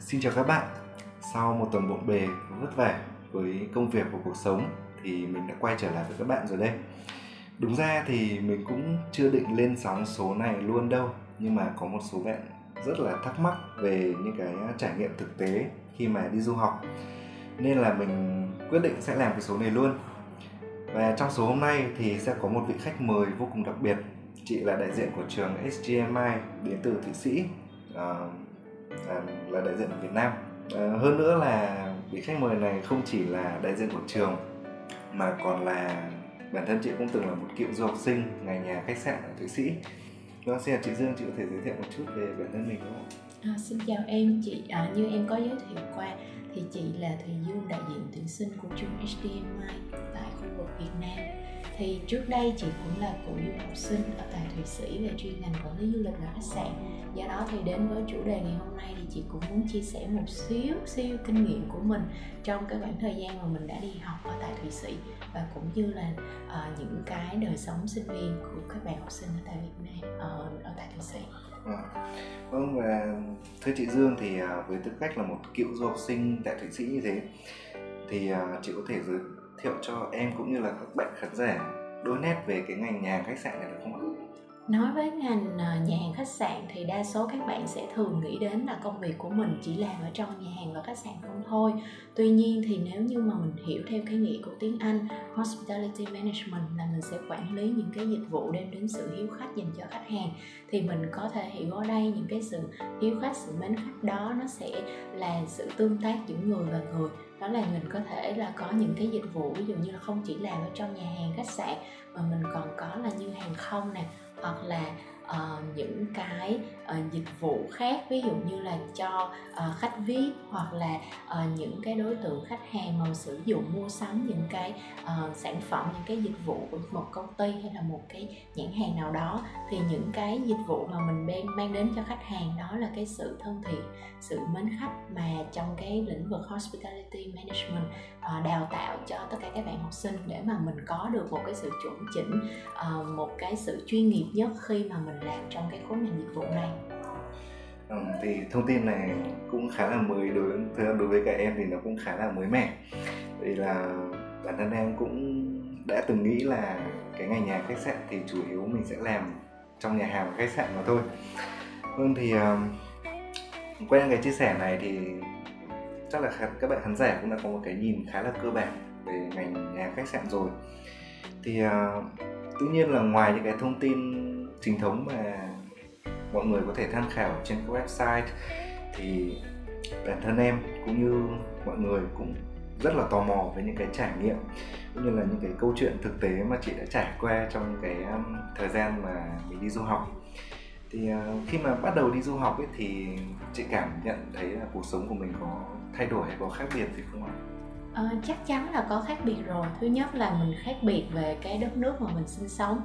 Xin chào các bạn. Sau một tuần bộn bề vất vả với công việc và cuộc sống thì mình đã quay trở lại với các bạn rồi đây. Đúng ra thì mình cũng chưa định lên sóng số này luôn đâu, nhưng mà có một số bạn rất là thắc mắc về những cái trải nghiệm thực tế khi mà đi du học. Nên là mình quyết định sẽ làm cái số này luôn. Và trong số hôm nay thì sẽ có một vị khách mời vô cùng đặc biệt. Chị là đại diện của trường SGMI đến từ Thụy Sĩ. À, À, là, đại diện của Việt Nam à, hơn nữa là vị khách mời này không chỉ là đại diện của trường mà còn là bản thân chị cũng từng là một cựu du học sinh ngành nhà khách sạn ở Thụy Sĩ Vâng, xin chị Dương, chị có thể giới thiệu một chút về bản thân mình không ạ? À, xin chào em, chị à, như em có giới thiệu qua thì chị là Thùy Dương đại diện tuyển sinh của trường HDMI tại khu vực Việt Nam thì trước đây chị cũng là cựu du học sinh ở tại Thụy Sĩ về chuyên ngành quản lý du lịch và khách sạn do đó thì đến với chủ đề ngày hôm nay thì chị cũng muốn chia sẻ một xíu xíu kinh nghiệm của mình trong cái khoảng thời gian mà mình đã đi học ở tại Thụy Sĩ và cũng như là uh, những cái đời sống sinh viên của các bạn học sinh ở tại Việt Nam ở, ở tại Thụy Sĩ. Vâng, vâng và thưa chị Dương thì à, với tư cách là một cựu du học sinh tại Thụy Sĩ như thế thì à, chị có thể giới thiệu cho em cũng như là các bạn khán giả đôi nét về cái ngành nhà hàng khách sạn này được không ạ? Nói với ngành ờ, nhà hàng khách sạn thì đa số các bạn sẽ thường nghĩ đến là công việc của mình chỉ làm ở trong nhà hàng và khách sạn không thôi. Tuy nhiên thì nếu như mà mình hiểu theo cái nghĩa của tiếng Anh Hospitality Management là mình sẽ quản lý những cái dịch vụ đem đến sự hiếu khách dành cho khách hàng thì mình có thể hiểu ở đây những cái sự hiếu khách, sự mến khách đó nó sẽ là sự tương tác giữa người và người đó là mình có thể là có những cái dịch vụ ví dụ như là không chỉ làm ở trong nhà hàng khách sạn mà mình còn có là như hàng không nè hoặc là uh, những cái uh, dịch vụ khác ví dụ như là cho uh, khách VIP hoặc là uh, những cái đối tượng khách hàng mà sử dụng mua sắm những cái uh, sản phẩm những cái dịch vụ của một công ty hay là một cái nhãn hàng nào đó thì những cái dịch vụ mà mình mang mang đến cho khách hàng đó là cái sự thân thiện sự mến khách mà trong cái lĩnh vực hospitality management uh, đào tạo cho tất cả các bạn học sinh để mà mình có được một cái sự chuẩn chỉnh uh, một cái sự chuyên nghiệp nhất khi mà mình làm trong cái khối ngành dịch vụ này? Ừ, thì thông tin này cũng khá là mới đối với đối với cả em thì nó cũng khá là mới mẻ. Vì là bản thân em cũng đã từng nghĩ là cái ngành nhà khách sạn thì chủ yếu mình sẽ làm trong nhà hàng và khách sạn mà thôi. Vâng thì uh, qua cái chia sẻ này thì chắc là các bạn khán giả cũng đã có một cái nhìn khá là cơ bản về ngành nhà khách sạn rồi. Thì uh, tuy nhiên là ngoài những cái thông tin chính thống mà mọi người có thể tham khảo trên các website. Thì bản thân em cũng như mọi người cũng rất là tò mò với những cái trải nghiệm cũng như là những cái câu chuyện thực tế mà chị đã trải qua trong cái um, thời gian mà mình đi du học. Thì ờ, khi mà bắt đầu đi du học ấy thì chị cảm nhận thấy là cuộc sống của mình có thay đổi hay có khác biệt gì không ạ? À, chắc chắn là có khác biệt rồi. Thứ nhất là mình khác biệt về cái đất nước mà mình sinh sống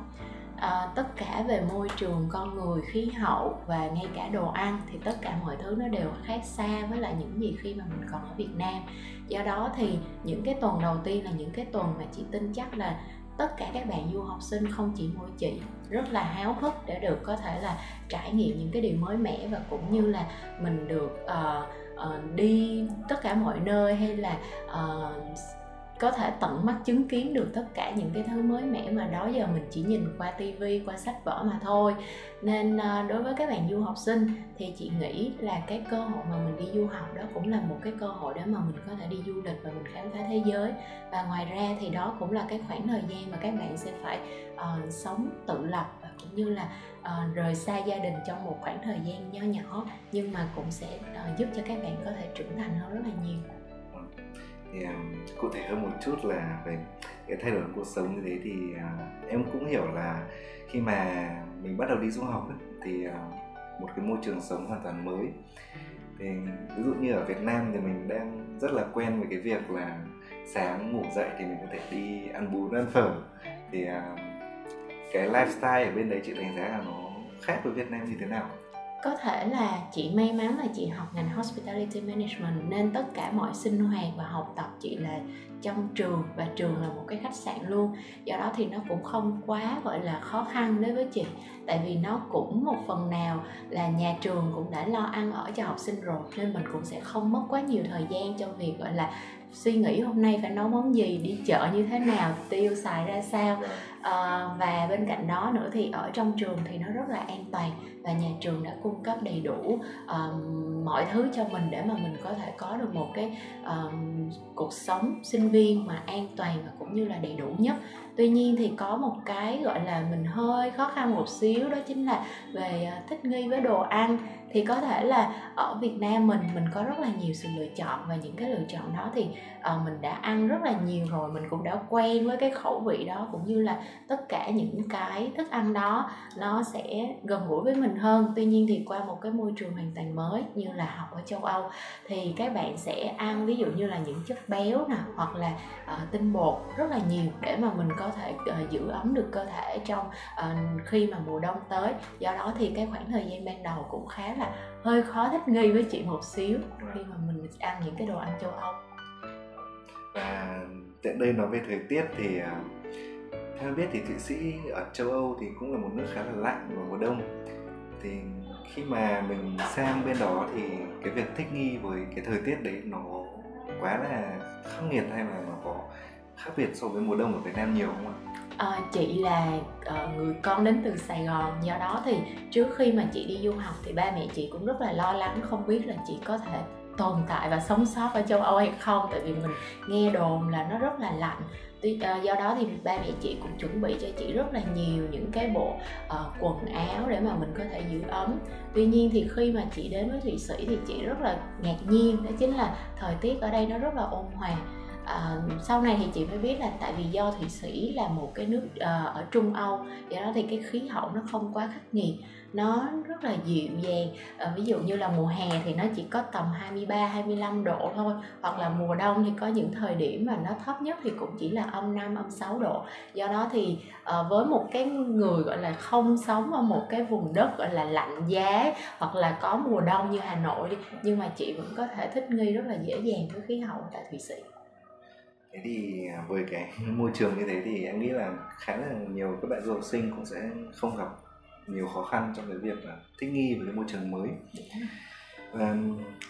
à, tất cả về môi trường con người khí hậu và ngay cả đồ ăn thì tất cả mọi thứ nó đều khác xa với lại những gì khi mà mình còn ở Việt Nam. Do đó thì những cái tuần đầu tiên là những cái tuần mà chị tin chắc là tất cả các bạn du học sinh không chỉ mỗi chị rất là háo hức để được có thể là trải nghiệm những cái điều mới mẻ và cũng như là mình được uh, uh, đi tất cả mọi nơi hay là uh, có thể tận mắt chứng kiến được tất cả những cái thứ mới mẻ mà đó giờ mình chỉ nhìn qua tivi qua sách vở mà thôi. Nên ờ, đối với các bạn du học sinh thì chị nghĩ là cái cơ hội mà mình đi du học đó cũng là một cái cơ hội để mà mình có thể đi du lịch và mình khám phá thế giới. Và ngoài ra thì đó cũng là cái khoảng thời gian mà các bạn sẽ phải uh, sống tự lập và cũng như là uh, rời xa gia đình trong một khoảng thời gian nho nhỏ nhưng mà cũng sẽ uh, giúp cho các bạn có thể trưởng thành hơn rất là nhiều um, cụ thể hơn một chút là về cái thay đổi cuộc sống như thế thì uh, em cũng hiểu là khi mà mình bắt đầu đi du học ấy, thì uh, một cái môi trường sống hoàn toàn mới thì ví dụ như ở Việt Nam thì mình đang rất là quen với cái việc là sáng ngủ dậy thì mình có thể đi ăn bún ăn phở thì uh, cái lifestyle ở bên đấy chị đánh giá là nó khác với Việt Nam như thế nào? Có thể là chị may mắn là chị học ngành hospitality management nên tất cả mọi sinh hoạt và học tập chị là trong trường và trường là một cái khách sạn luôn. Do đó thì nó cũng không quá gọi là khó khăn đối với chị tại vì nó cũng một phần nào là nhà trường cũng đã lo ăn ở cho học sinh rồi nên mình cũng sẽ không mất quá nhiều thời gian trong việc gọi là suy nghĩ hôm nay phải nấu món gì đi chợ như thế nào tiêu xài ra sao. À, và bên cạnh đó nữa thì ở trong trường thì nó rất là an toàn và nhà trường đã cung cấp đầy đủ um, mọi thứ cho mình để mà mình có thể có được một cái um, cuộc sống sinh viên mà an toàn và cũng như là đầy đủ nhất tuy nhiên thì có một cái gọi là mình hơi khó khăn một xíu đó chính là về à, thích nghi với đồ ăn. Thì có thể là ở Việt Nam mình mình có rất là nhiều sự lựa chọn và những cái lựa chọn đó thì uh, mình đã ăn rất là nhiều rồi mình cũng đã quen với cái khẩu vị đó cũng như là tất cả những cái thức ăn đó nó sẽ gần gũi với mình hơn. Tuy nhiên thì qua một cái môi trường hoàn toàn mới như là học ở châu Âu thì các bạn sẽ ăn ví dụ như là những chất béo nè hoặc là uh, tinh bột rất là nhiều để mà mình có thể uh, giữ ấm được cơ thể trong uh, khi mà mùa đông tới. Do đó thì cái khoảng thời gian ban đầu cũng khá là hơi khó thích nghi với chị một xíu khi mà mình ăn những cái đồ ăn châu Âu. Và tiện đây nói về thời tiết thì à, theo biết thì thụy sĩ ở châu âu thì cũng là một nước khá là lạnh vào mùa đông. Thì khi mà mình sang bên đó thì cái việc thích nghi với cái thời tiết đấy nó quá là khắc nghiệt hay là nó có khác biệt so với mùa đông ở Việt Nam nhiều không ạ? À, chị là uh, người con đến từ Sài Gòn. Do đó thì trước khi mà chị đi du học thì ba mẹ chị cũng rất là lo lắng không biết là chị có thể tồn tại và sống sót ở châu Âu hay không. Tại vì mình nghe đồn là nó rất là lạnh. Tuy, uh, do đó thì ba mẹ chị cũng chuẩn bị cho chị rất là nhiều những cái bộ uh, quần áo để mà mình có thể giữ ấm. Tuy nhiên thì khi mà chị đến với thụy sĩ thì chị rất là ngạc nhiên đó chính là thời tiết ở đây nó rất là ôn hòa à, sau này thì chị mới biết là tại vì do thụy sĩ là một cái nước à, ở trung âu do đó thì cái khí hậu nó không quá khắc nghiệt nó rất là dịu dàng. À, ví dụ như là mùa hè thì nó chỉ có tầm 23 25 độ thôi hoặc là mùa đông thì có những thời điểm mà nó thấp nhất thì cũng chỉ là âm 5 âm 6 độ. Do đó thì à, với một cái người gọi là không sống ở một cái vùng đất gọi là lạnh giá hoặc là có mùa đông như Hà Nội đi nhưng mà chị vẫn có thể thích nghi rất là dễ dàng với khí hậu tại Thụy Sĩ thế thì à, với cái môi trường như thế thì em nghĩ là khá là nhiều các bạn du học sinh cũng sẽ không gặp nhiều khó khăn trong cái việc là thích nghi với cái môi trường mới. Và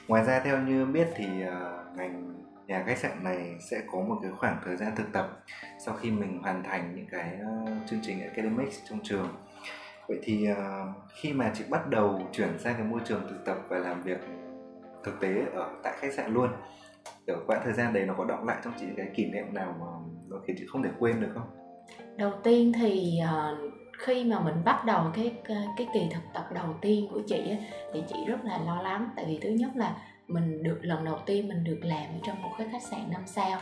ngoài ra theo như biết thì uh, ngành nhà khách sạn này sẽ có một cái khoảng thời gian thực tập sau khi mình hoàn thành những cái uh, chương trình academics trong trường. Vậy thì uh, khi mà chị bắt đầu chuyển sang cái môi trường thực tập và làm việc thực tế ở tại khách sạn luôn kiểu quãng thời gian đấy nó có động lại trong chị cái kỷ niệm nào mà nó khiến chị không thể quên được không? Đầu tiên thì uh, khi mà mình bắt đầu cái ờ, cái kỳ thực tập đầu tiên của chị á, thì chị rất là lo lắng. Tại vì thứ nhất là mình được lần đầu tiên mình được làm ở trong một cái khách sạn năm sao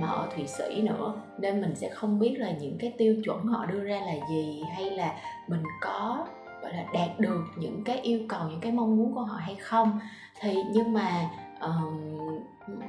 mà ở thụy sĩ nữa. Nên mình sẽ không biết là những cái tiêu chuẩn họ đưa ra là gì hay là mình có gọi là đạt được những cái yêu cầu những cái mong muốn của họ hay không. Thì nhưng mà um,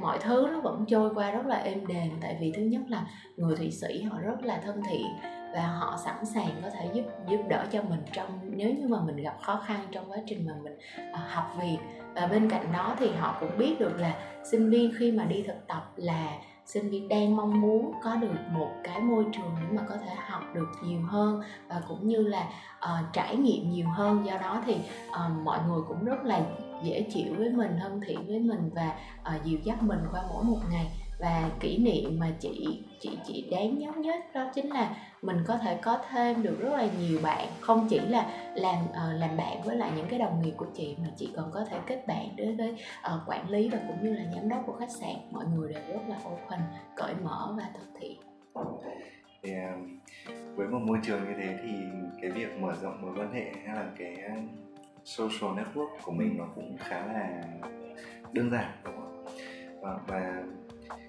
mọi thứ nó vẫn trôi qua rất là êm đềm. Tại vì thứ nhất là người thụy sĩ họ rất là thân thiện và họ sẵn sàng có thể giúp giúp đỡ cho mình trong nếu như mà mình gặp khó khăn trong quá trình mà mình uh, học việc. Và bên cạnh đó thì họ cũng biết được là sinh viên khi mà đi thực tập là sinh viên đang mong muốn có được một cái môi trường để mà có thể học được nhiều hơn và cũng như là uh, trải nghiệm nhiều hơn. Do đó thì uh, mọi người cũng rất là dễ chịu với mình thân thiện với mình và uh, dìu dắt mình qua mỗi một ngày. Và kỷ niệm mà chị chị chị đáng nhớ nhất đó chính là mình có thể có thêm được rất là nhiều bạn. Không chỉ là làm uh, làm bạn với lại những cái đồng nghiệp của chị mà chị còn có thể kết bạn đối với uh, quản lý và cũng như là giám đốc của khách sạn. Mọi người đều rất là open cởi mở và thân thiện. Thì với một môi trường như thế thì cái việc mở rộng mối quan hệ hay là cái social network của mình nó cũng khá là đơn giản đúng không và, và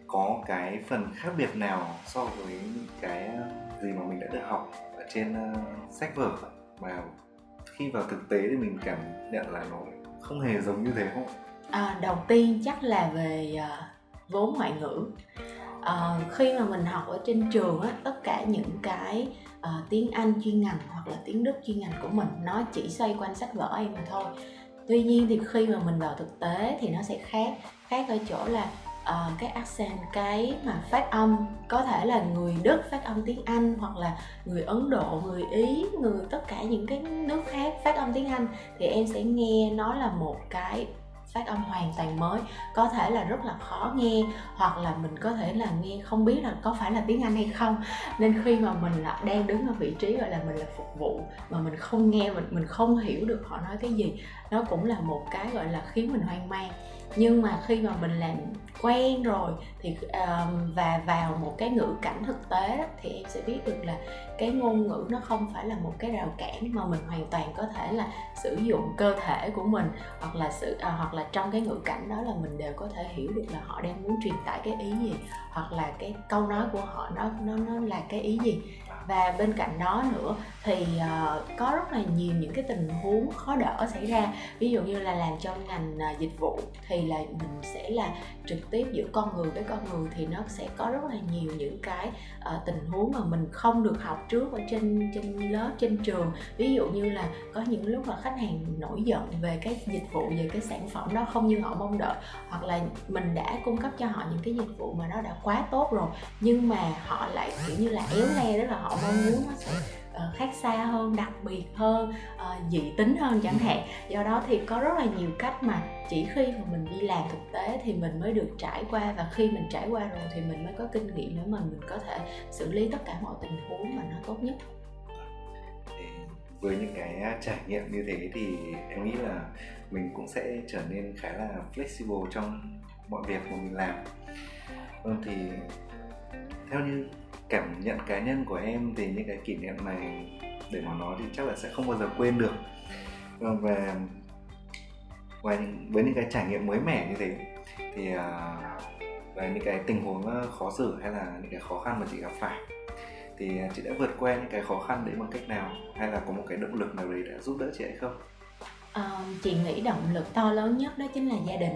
có cái phần khác biệt nào so với cái ờ, gì mà mình đã được học ở trên uh, sách vở? Mà khi vào thực tế thì mình cảm nhận là nó không hề giống như thế không à, đầu tiên chắc là về uh, vốn ngoại ngữ. Uh, khi mà mình học ở trên trường á tất cả những cái uh, tiếng Anh chuyên ngành hoặc là tiếng Đức chuyên ngành của mình. Nó chỉ xoay quanh sách vở em mà thôi. Tuy nhiên thì khi mà mình vào thực tế thì nó sẽ khác. Khác ở chỗ là uh, cái accent cái mà phát âm. Có thể là người đức phát âm tiếng anh hoặc là người ấn độ người ý người tất cả những cái nước khác phát âm tiếng anh thì em sẽ nghe nó là một cái phát âm hoàn toàn mới. Có thể là rất là khó nghe, hoặc là mình có thể là nghe không biết là có phải là tiếng anh hay không. Nên khi mà mình là đang đứng ở vị trí gọi là mình là phục vụ, mà mình không nghe, mình mình không hiểu được họ nói cái gì, nó cũng là một cái gọi là khiến mình hoang mang nhưng mà khi mà mình làm quen rồi thì um, và vào một cái ngữ cảnh thực tế đó, thì em sẽ biết được là cái ngôn ngữ nó không phải là một cái rào cản mà mình hoàn toàn có thể là sử dụng cơ thể của mình hoặc là sự uh, hoặc là trong cái ngữ cảnh đó là mình đều có thể hiểu được là họ đang muốn truyền tải cái ý gì hoặc là cái câu nói của họ nó nó nó là cái ý gì và bên cạnh đó nữa thì uh, có rất là nhiều những cái tình huống khó đỡ xảy ra. Ví dụ như là làm trong ngành uh, dịch vụ thì là mình sẽ là trực tiếp giữa con người với con người thì nó sẽ có rất là nhiều những cái uh, tình huống mà mình không được học trước ở trên trên lớp trên trường. Ví dụ như là có những lúc là khách hàng nổi giận về cái dịch vụ về cái sản phẩm đó không như họ mong đợi hoặc là mình đã cung cấp cho họ những cái dịch vụ mà nó đã quá tốt rồi nhưng mà họ lại kiểu như là éo le đó là họ mong muốn nó sẽ uh, khác xa hơn đặc biệt hơn uh, dị tính hơn chẳng hạn. Do đó thì có rất là nhiều cách mà chỉ khi mà mình đi làm thực tế thì mình mới được trải qua và khi mình trải qua rồi thì mình mới có kinh nghiệm để mà mình có thể xử lý tất cả mọi tình huống mà nó tốt nhất. Với những cái trải nghiệm như thế thì em nghĩ là mình cũng sẽ trở nên khá là flexible trong mọi việc mà mình làm. Vâng thì theo như cảm nhận cá nhân của em về những cái kỷ niệm này để mà nói thì chắc là sẽ không bao giờ quên được. Vâng, và và với những cái trải nghiệm mới mẻ như thế thì à, và những cái tình huống ờ, khó xử hay là những cái khó khăn mà chị gặp phải thì à, chị đã vượt qua những cái khó khăn đấy bằng cách nào? Hay là có một cái động lực nào đấy đã giúp đỡ chị hay không? À, chị nghĩ động lực to lớn nhất đó chính là gia đình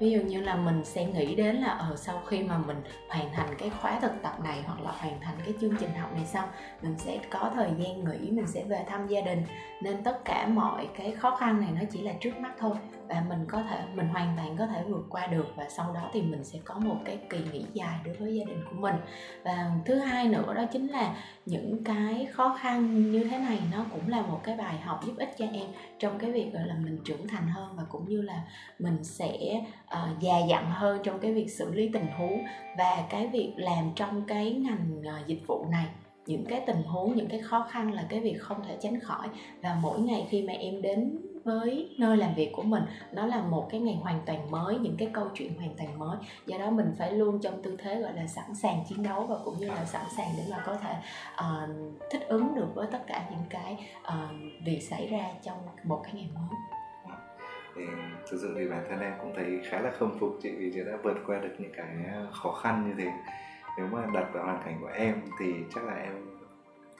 ví dụ như là mình sẽ nghĩ đến là ở ờ, sau khi mà mình hoàn thành cái khóa thực tập này hoặc là hoàn thành cái chương trình học này xong mình sẽ có thời gian nghỉ mình sẽ về thăm gia đình. Nên tất cả mọi cái khó khăn này nó chỉ là trước mắt thôi và mình có thể mình hoàn toàn có thể vượt qua được và sau đó thì mình sẽ có một cái kỳ nghỉ dài đối với gia đình của mình. Và thứ hai nữa đó chính là những cái khó khăn như thế này nó cũng là một cái bài học giúp ích cho em trong cái việc gọi là mình trưởng thành hơn và cũng như là mình sẽ uh, già dặn hơn trong cái việc xử lý tình huống và cái việc làm trong cái ngành uh, dịch vụ này. Những cái tình huống những cái khó khăn là cái việc không thể tránh khỏi và mỗi ngày khi mà em đến với nơi làm việc của mình. Nó là một cái ngày hoàn toàn mới những cái câu chuyện hoàn toàn mới. Do đó mình phải luôn trong tư thế gọi là sẵn sàng chiến đấu và cũng như là sẵn sàng để mà có thể uh, thích ứng được với tất cả những cái uh, việc xảy ra trong một cái ngày mới. Thì thực sự thì bản thân em cũng thấy khá là khâm phục chị vì chị đã vượt qua được những cái khó khăn như thế. Nếu mà đặt vào hoàn cảnh của em thì chắc là em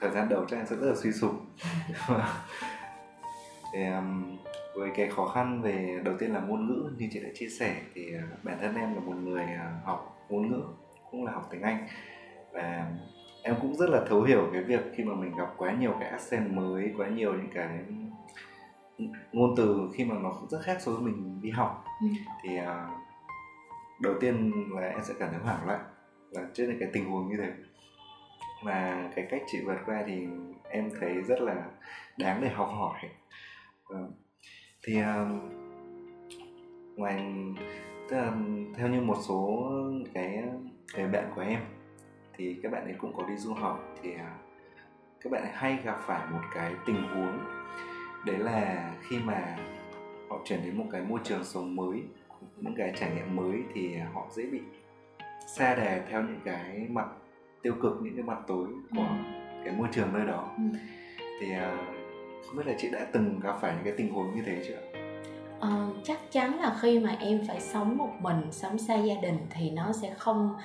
thời gian đầu chắc em sẽ rất là suy sụp thì um, với cái khó khăn về đầu tiên là ngôn ngữ như chị đã chia sẻ thì uh, bản thân em là một người uh, học ngôn ngữ cũng là học tiếng Anh. Và em cũng rất là thấu hiểu cái việc khi mà mình gặp quá nhiều cái accent mới quá nhiều những cái ngôn từ khi mà nó rất khác so với mình đi học. Ừ. thì uh, đầu tiên là em sẽ cảm thấy hoảng loạn là trước những cái tình huống như thế. Và cái cách chị vượt qua thì em thấy rất là đáng để học hỏi uh, thì uh, ngoài tức là theo như một số cái người bạn của em thì các bạn ấy cũng có đi du học thì uh, các bạn ấy hay gặp phải một cái tình huống đấy là khi mà họ chuyển đến một cái môi trường sống mới những cái trải nghiệm mới thì họ dễ bị xa đè theo những cái mặt tiêu cực những cái mặt tối của ừ. cái môi trường nơi đó ừ. thì uh, không biết là chị đã từng gặp phải những cái tình huống như thế chưa? Ờ, chắc chắn là khi mà em phải sống một mình sống xa gia đình thì nó sẽ không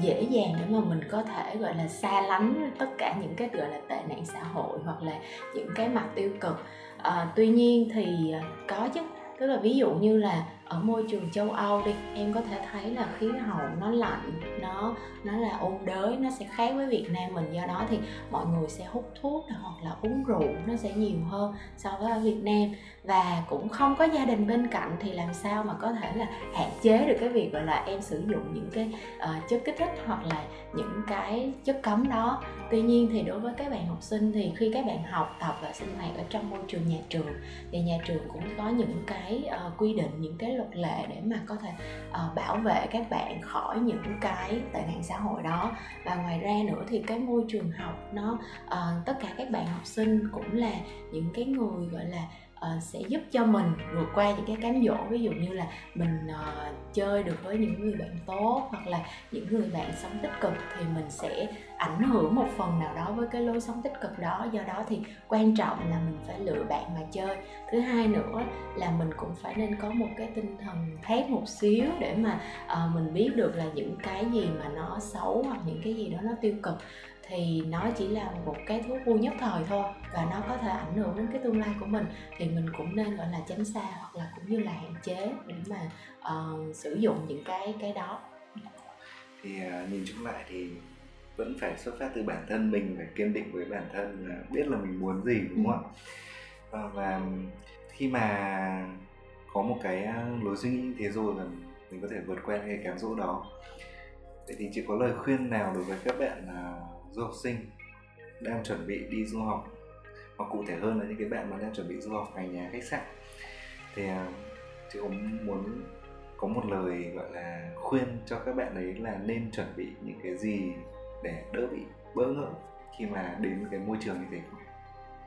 dễ dàng để mà mình có thể gọi là xa lánh tất cả những cái gọi là tệ nạn xã hội hoặc là những cái mặt tiêu cực. À, tuy nhiên thì ờ, có chứ. Tức là ví dụ như là ở môi trường châu Âu đi em có thể thấy là khí hậu nó lạnh nó nó là ôn đới nó sẽ khác với Việt Nam mình. Do đó thì mọi người sẽ hút thuốc hoặc là uống rượu nó sẽ nhiều hơn so với ở Việt Nam. Và cũng không có gia đình bên cạnh thì làm sao mà có thể là hạn chế được cái việc gọi là em sử dụng những cái uh, chất kích thích hoặc là những cái chất cấm đó tuy nhiên thì đối với các bạn học sinh thì khi các bạn học tập và sinh hoạt ở trong môi trường nhà trường thì nhà trường cũng có những cái uh, quy định những cái luật lệ để mà có thể uh, bảo vệ các bạn khỏi những cái tệ nạn xã hội đó. Và ngoài ra nữa thì cái môi trường học nó uh, tất cả các bạn học sinh cũng là những cái người gọi là uh, sẽ giúp cho mình vượt qua những cái cám dỗ. Ví dụ như là mình uh, chơi được với những người bạn tốt hoặc là những người bạn sống tích cực thì mình sẽ ảnh hưởng một phần nào đó với cái lối sống tích cực đó. Do đó thì quan trọng là mình phải lựa bạn mà chơi. Thứ hai nữa là mình cũng phải nên có một cái tinh thần thét một xíu để mà uh, mình biết được là những cái gì mà nó xấu hoặc những cái gì đó nó tiêu cực thì nó chỉ là một cái thú vui nhất thời thôi và nó có thể ảnh hưởng đến cái tương lai của mình thì mình cũng nên gọi là tránh xa hoặc là cũng như là hạn chế để mà uh, sử dụng những cái cái đó. Thì uh, nhìn chung lại thì vẫn phải xuất phát từ bản thân mình phải kiên định với bản thân là biết là mình muốn gì đúng không ạ? Và, và khi mà có một cái lối suy nghĩ thế rồi là mình có thể vượt qua cái cám dỗ đó. Vậy thì chị có lời khuyên nào đối với các bạn uh, du học sinh đang chuẩn bị đi du học. Hoặc cụ thể hơn là những cái bạn mà đang chuẩn bị du học ngành nhà khách sạn. Thì à, chị cũng muốn có một lời gọi là khuyên cho các bạn ấy là nên chuẩn bị những cái gì để đỡ bị bỡ ngỡ khi mà đến cái môi trường như thế.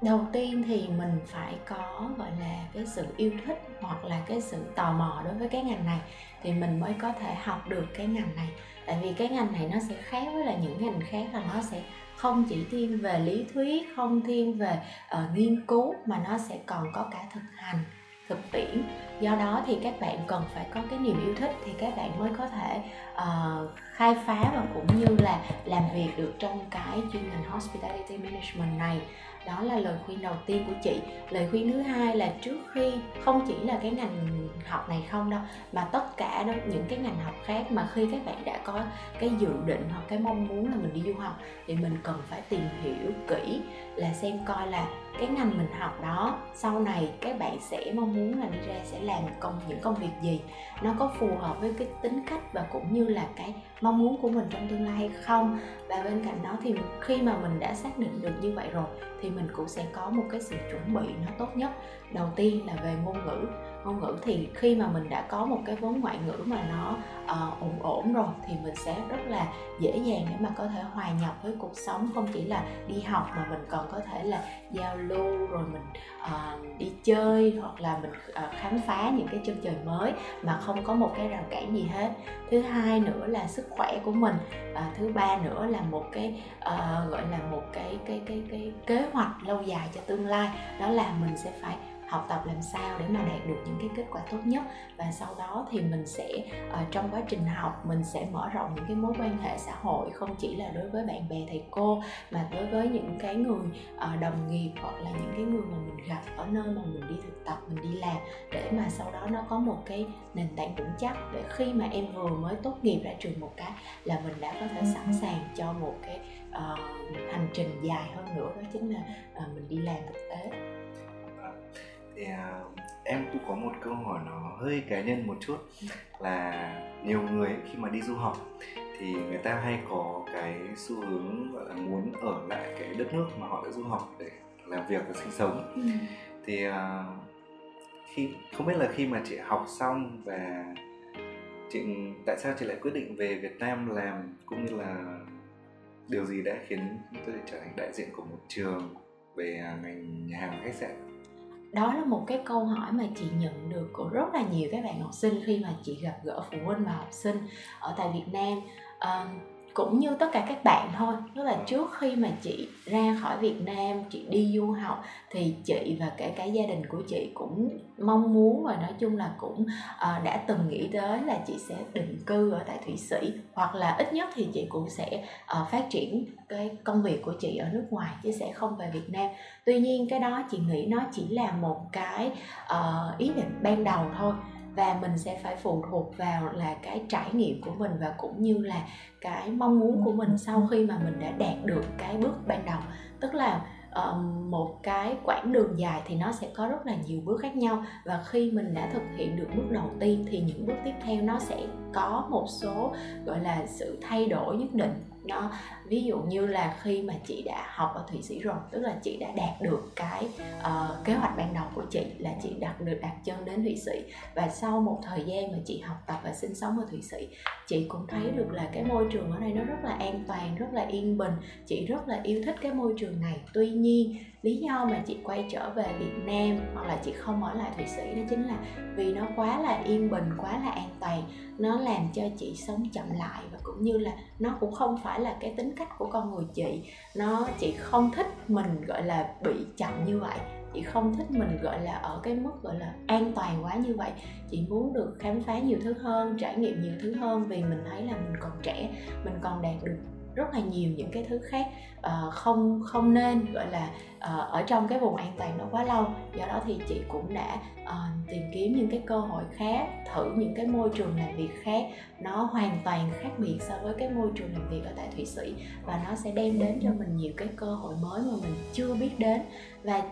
Đầu tiên thì mình phải có, gọi là, cái sự yêu thích hoặc là cái sự tò mò đối với cái ngành này. Thì mình mới có thể học được cái ngành này tại vì cái ngành này nó sẽ khác với là những ngành khác là nó sẽ không chỉ thiên về lý thuyết không thiên về uh, nghiên cứu mà nó sẽ còn có cả thực hành thực tiễn. Do đó thì các bạn cần phải có cái niềm yêu thích thì các bạn mới có thể uh, khai phá và cũng như là làm việc được trong cái chuyên ngành hospitality management này. Đó là lời khuyên đầu tiên của chị. Lời khuyên thứ hai là trước khi không chỉ là cái ngành học này không đâu mà tất cả đó, những cái ngành học khác mà khi các bạn đã có cái dự định hoặc cái mong muốn là mình đi du học thì mình cần phải tìm hiểu kỹ là xem coi là cái ngành mình học đó, sau này các bạn sẽ mong muốn là đi ra sẽ làm công, những công việc gì nó có phù hợp với cái tính cách và cũng như là cái mong muốn của mình trong tương lai hay không. Và bên cạnh đó thì khi mà mình đã xác định được như vậy rồi thì mình cũng sẽ có một cái sự chuẩn bị nó tốt nhất. Đầu tiên là về ngôn ngữ ngôn ngữ thì khi mà mình đã có một cái vốn ngoại ngữ mà nó uh, ổn ổn rồi thì mình sẽ rất là dễ dàng để mà có thể hòa nhập với cuộc sống. Không chỉ là đi học mà mình còn có thể là giao lưu rồi mình uh, đi chơi hoặc là mình uh, khám phá những cái chân trời mới mà không có một cái rào cản gì hết. Thứ hai nữa là sức khỏe của mình uh, thứ ba nữa là một cái uh, gọi là một cái cái cái cái kế hoạch lâu dài cho tương lai. Đó là mình sẽ phải học tập làm sao để mà đạt được những cái kết quả tốt nhất. Và sau đó thì mình sẽ uh, trong quá trình học mình sẽ mở rộng những cái mối quan hệ xã hội không chỉ là đối với bạn bè thầy cô mà đối với những cái người uh, đồng nghiệp hoặc là những cái người mà mình gặp ở nơi mà mình đi thực tập mình đi làm. Để mà sau đó nó có một cái nền tảng vững chắc để khi mà em vừa mới tốt nghiệp ra trường một cái là mình đã có thể sẵn sàng cho một cái uh, hành trình dài hơn nữa đó chính là uh, mình đi làm thực tế thì uh, em cũng có một câu hỏi nó hơi cá nhân một chút là nhiều người khi mà đi du học thì người ta hay có cái xu hướng gọi là muốn ở lại cái đất nước mà họ đã du học để làm việc và sinh sống. Ừ. thì uh, khi không biết là khi mà chị học xong và chị tại sao chị lại quyết định về Việt Nam làm cũng như là điều gì đã khiến tôi trở thành đại diện của một trường về ngành nhà hàng khách sạn đó là một cái câu hỏi mà chị nhận được của rất là nhiều các bạn học sinh khi mà chị gặp gỡ phụ huynh và học sinh ở tại Việt Nam. Uh, cũng như tất cả các bạn thôi. Tức là trước khi mà chị ra khỏi Việt Nam chị đi du học thì chị và kể cả gia đình của chị cũng mong muốn và nói chung là cũng uh, đã từng nghĩ tới là chị sẽ định cư ở tại Thụy Sĩ hoặc là ít nhất thì chị cũng sẽ uh, phát triển cái công việc của chị ở nước ngoài chứ sẽ không về Việt Nam. Tuy nhiên cái đó chị nghĩ nó chỉ là một cái uh, ý định ban đầu thôi và mình sẽ phải phụ thuộc vào là cái trải nghiệm của mình và cũng như là cái mong muốn của mình sau khi mà mình đã đạt được cái bước ban đầu. Tức là um, một cái quãng đường dài thì nó sẽ có rất là nhiều bước khác nhau. Và khi mình đã thực hiện được bước đầu tiên thì những bước tiếp theo nó sẽ có một số gọi là sự thay đổi nhất định nó ví dụ như là khi mà chị đã học ở thụy sĩ rồi tức là chị đã đạt được cái uh, kế hoạch ban đầu của chị là chị đặt được đặt chân đến thụy sĩ. Và sau một thời gian mà chị học tập và sinh sống ở thụy sĩ chị cũng thấy được là cái môi trường ở đây nó rất là an toàn rất là yên bình. Chị rất là yêu thích cái môi trường này. Tuy nhiên lý do mà chị quay trở về Việt Nam hoặc là chị không ở lại Thụy Sĩ đó chính là vì nó quá là yên bình, quá là an toàn. Nó làm cho chị sống chậm lại và cũng như là nó cũng không phải là cái tính cách của con người chị. Nó, chị không thích mình, gọi là, bị chậm như vậy. Chị không thích mình, gọi là, ở cái mức, gọi là, an toàn quá như vậy. Chị muốn được khám phá nhiều thứ hơn, trải nghiệm nhiều thứ hơn vì mình thấy là mình còn trẻ, mình còn đạt được rất là nhiều những cái thứ khác uh, không không nên gọi là uh, ở trong cái vùng an toàn đó quá lâu. Do đó thì chị cũng đã uh, tìm kiếm những cái cơ hội khác thử những cái môi trường làm việc khác. Nó hoàn toàn khác biệt so với cái môi trường làm việc ở tại thụy sĩ và nó sẽ đem đến cho mình nhiều cái cơ hội mới mà mình chưa biết đến. Và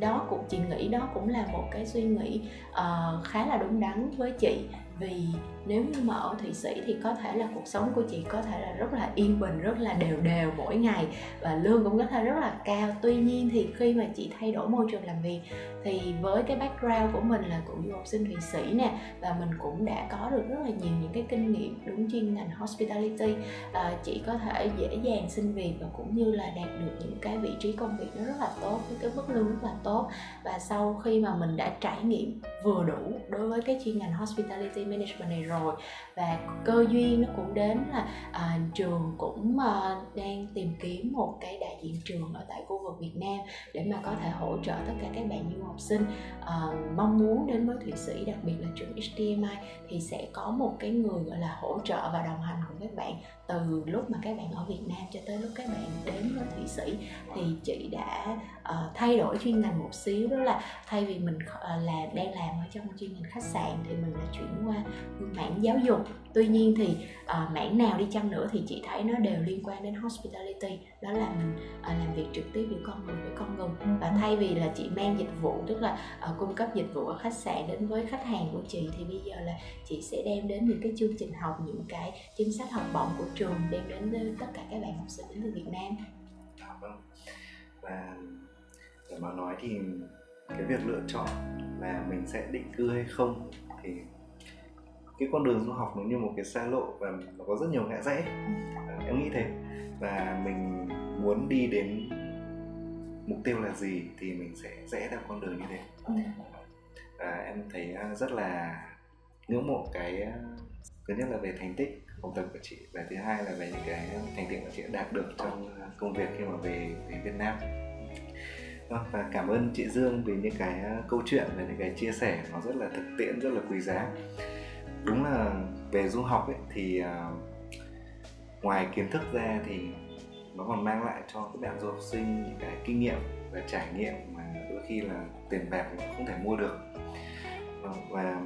đó cũng chị nghĩ đó cũng là một cái suy nghĩ uh, khá là đúng đắn với chị. Vì nếu như mà ở thụy sĩ thì có thể là cuộc sống của chị có thể là rất là yên bình rất là đều đều mỗi ngày và lương cũng có thể rất là cao. Tuy nhiên thì khi mà chị thay đổi môi trường làm việc thì với cái background của mình là cũng du học sinh thụy sĩ nè và mình cũng đã có được rất là nhiều những cái kinh nghiệm đúng chuyên ngành hospitality. À, chị có thể dễ dàng xin việc và cũng như là đạt được những cái vị trí công việc nó rất là tốt với cái mức lương rất là tốt. Và sau khi mà mình đã trải nghiệm vừa đủ đối với cái chuyên ngành hospitality management này rồi và cơ duyên nó cũng đến là à, trường cũng à, đang tìm kiếm một cái đại diện trường ở tại khu vực Việt Nam để mà có thể hỗ trợ tất cả các bạn du học sinh uh, mong muốn đến với Thụy Sĩ đặc biệt là trường HDMI thì sẽ có một cái người gọi là hỗ trợ và đồng hành cùng các bạn từ lúc mà các bạn ở Việt Nam cho tới lúc các bạn đến với Thụy Sĩ. Thì chị đã uh, thay đổi chuyên ngành một xíu đó là thay vì mình uh, ờ, là đang làm ở trong chuyên ngành khách sạn thì mình đã chuyển qua mảng giáo dục tuy nhiên thì uh, mảng nào đi chăng nữa thì chị thấy nó đều liên quan đến hospitality đó là mình uh, làm việc trực tiếp giữa con người với con người và thay vì là chị mang dịch vụ tức là uh, cung cấp dịch vụ ở khách sạn đến với khách hàng của chị thì bây giờ là chị sẽ đem đến những cái chương trình học những cái chính sách học bổng của trường đem đến với tất cả các bạn học sinh đến từ Việt Nam. À, vâng. Và để mà nói thì cái việc lựa chọn là mình sẽ định cư hay không thì cái con đường du học nó như một cái xa lộ và nó có rất nhiều ngã rẽ. À, em nghĩ thế. Và mình muốn đi đến mục tiêu là gì thì mình sẽ rẽ theo con đường như thế. À, em thấy à, rất là ngưỡng mộ cái à, thứ nhất là về thành tích học tập của chị và thứ hai là về những cái thành tựu mà chị đã đạt được trong công việc khi mà về về Việt Nam. Vâng, và cảm ơn chị Dương vì những cái câu chuyện và những cái chia sẻ. Nó rất là thực tiễn rất là quý giá đúng là về du học ấy thì uh, ngoài kiến thức ra thì nó còn mang lại cho các bạn du học sinh những cái kinh nghiệm và trải nghiệm mà đôi khi là tiền bạc nó không thể mua được. Vâng, và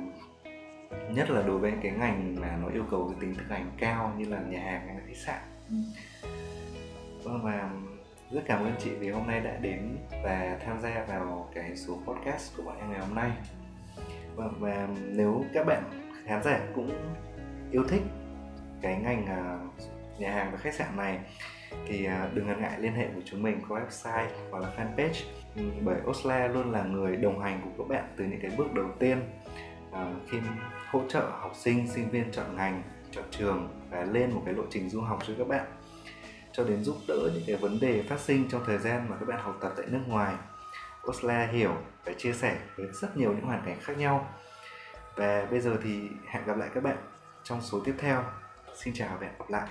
nhất là đối với cái ngành mà nó yêu cầu cái tính thực hành cao như là nhà hàng hay là khách sạn. Ừ. vâng và rất cảm ơn chị vì hôm nay đã đến và tham gia vào cái số podcast của bọn em ngày hôm nay. Vâng và nếu các bạn khán giả cũng yêu thích cái ngành à, nhà hàng và khách sạn này, thì à, đừng ngần ngại liên hệ với chúng mình qua website hoặc là fanpage. Ừ, bởi Osla luôn là người đồng hành của các bạn từ những cái bước đầu tiên à, khi hỗ trợ học sinh sinh viên chọn ngành, chọn trường và lên một cái lộ trình du học cho các bạn. Cho đến giúp đỡ những cái vấn đề phát sinh trong thời gian mà các bạn học tập tại nước ngoài Osla hiểu và chia sẻ với rất nhiều những hoàn cảnh khác nhau và bây giờ thì hẹn gặp lại các bạn trong số tiếp theo. Xin chào và hẹn gặp lại.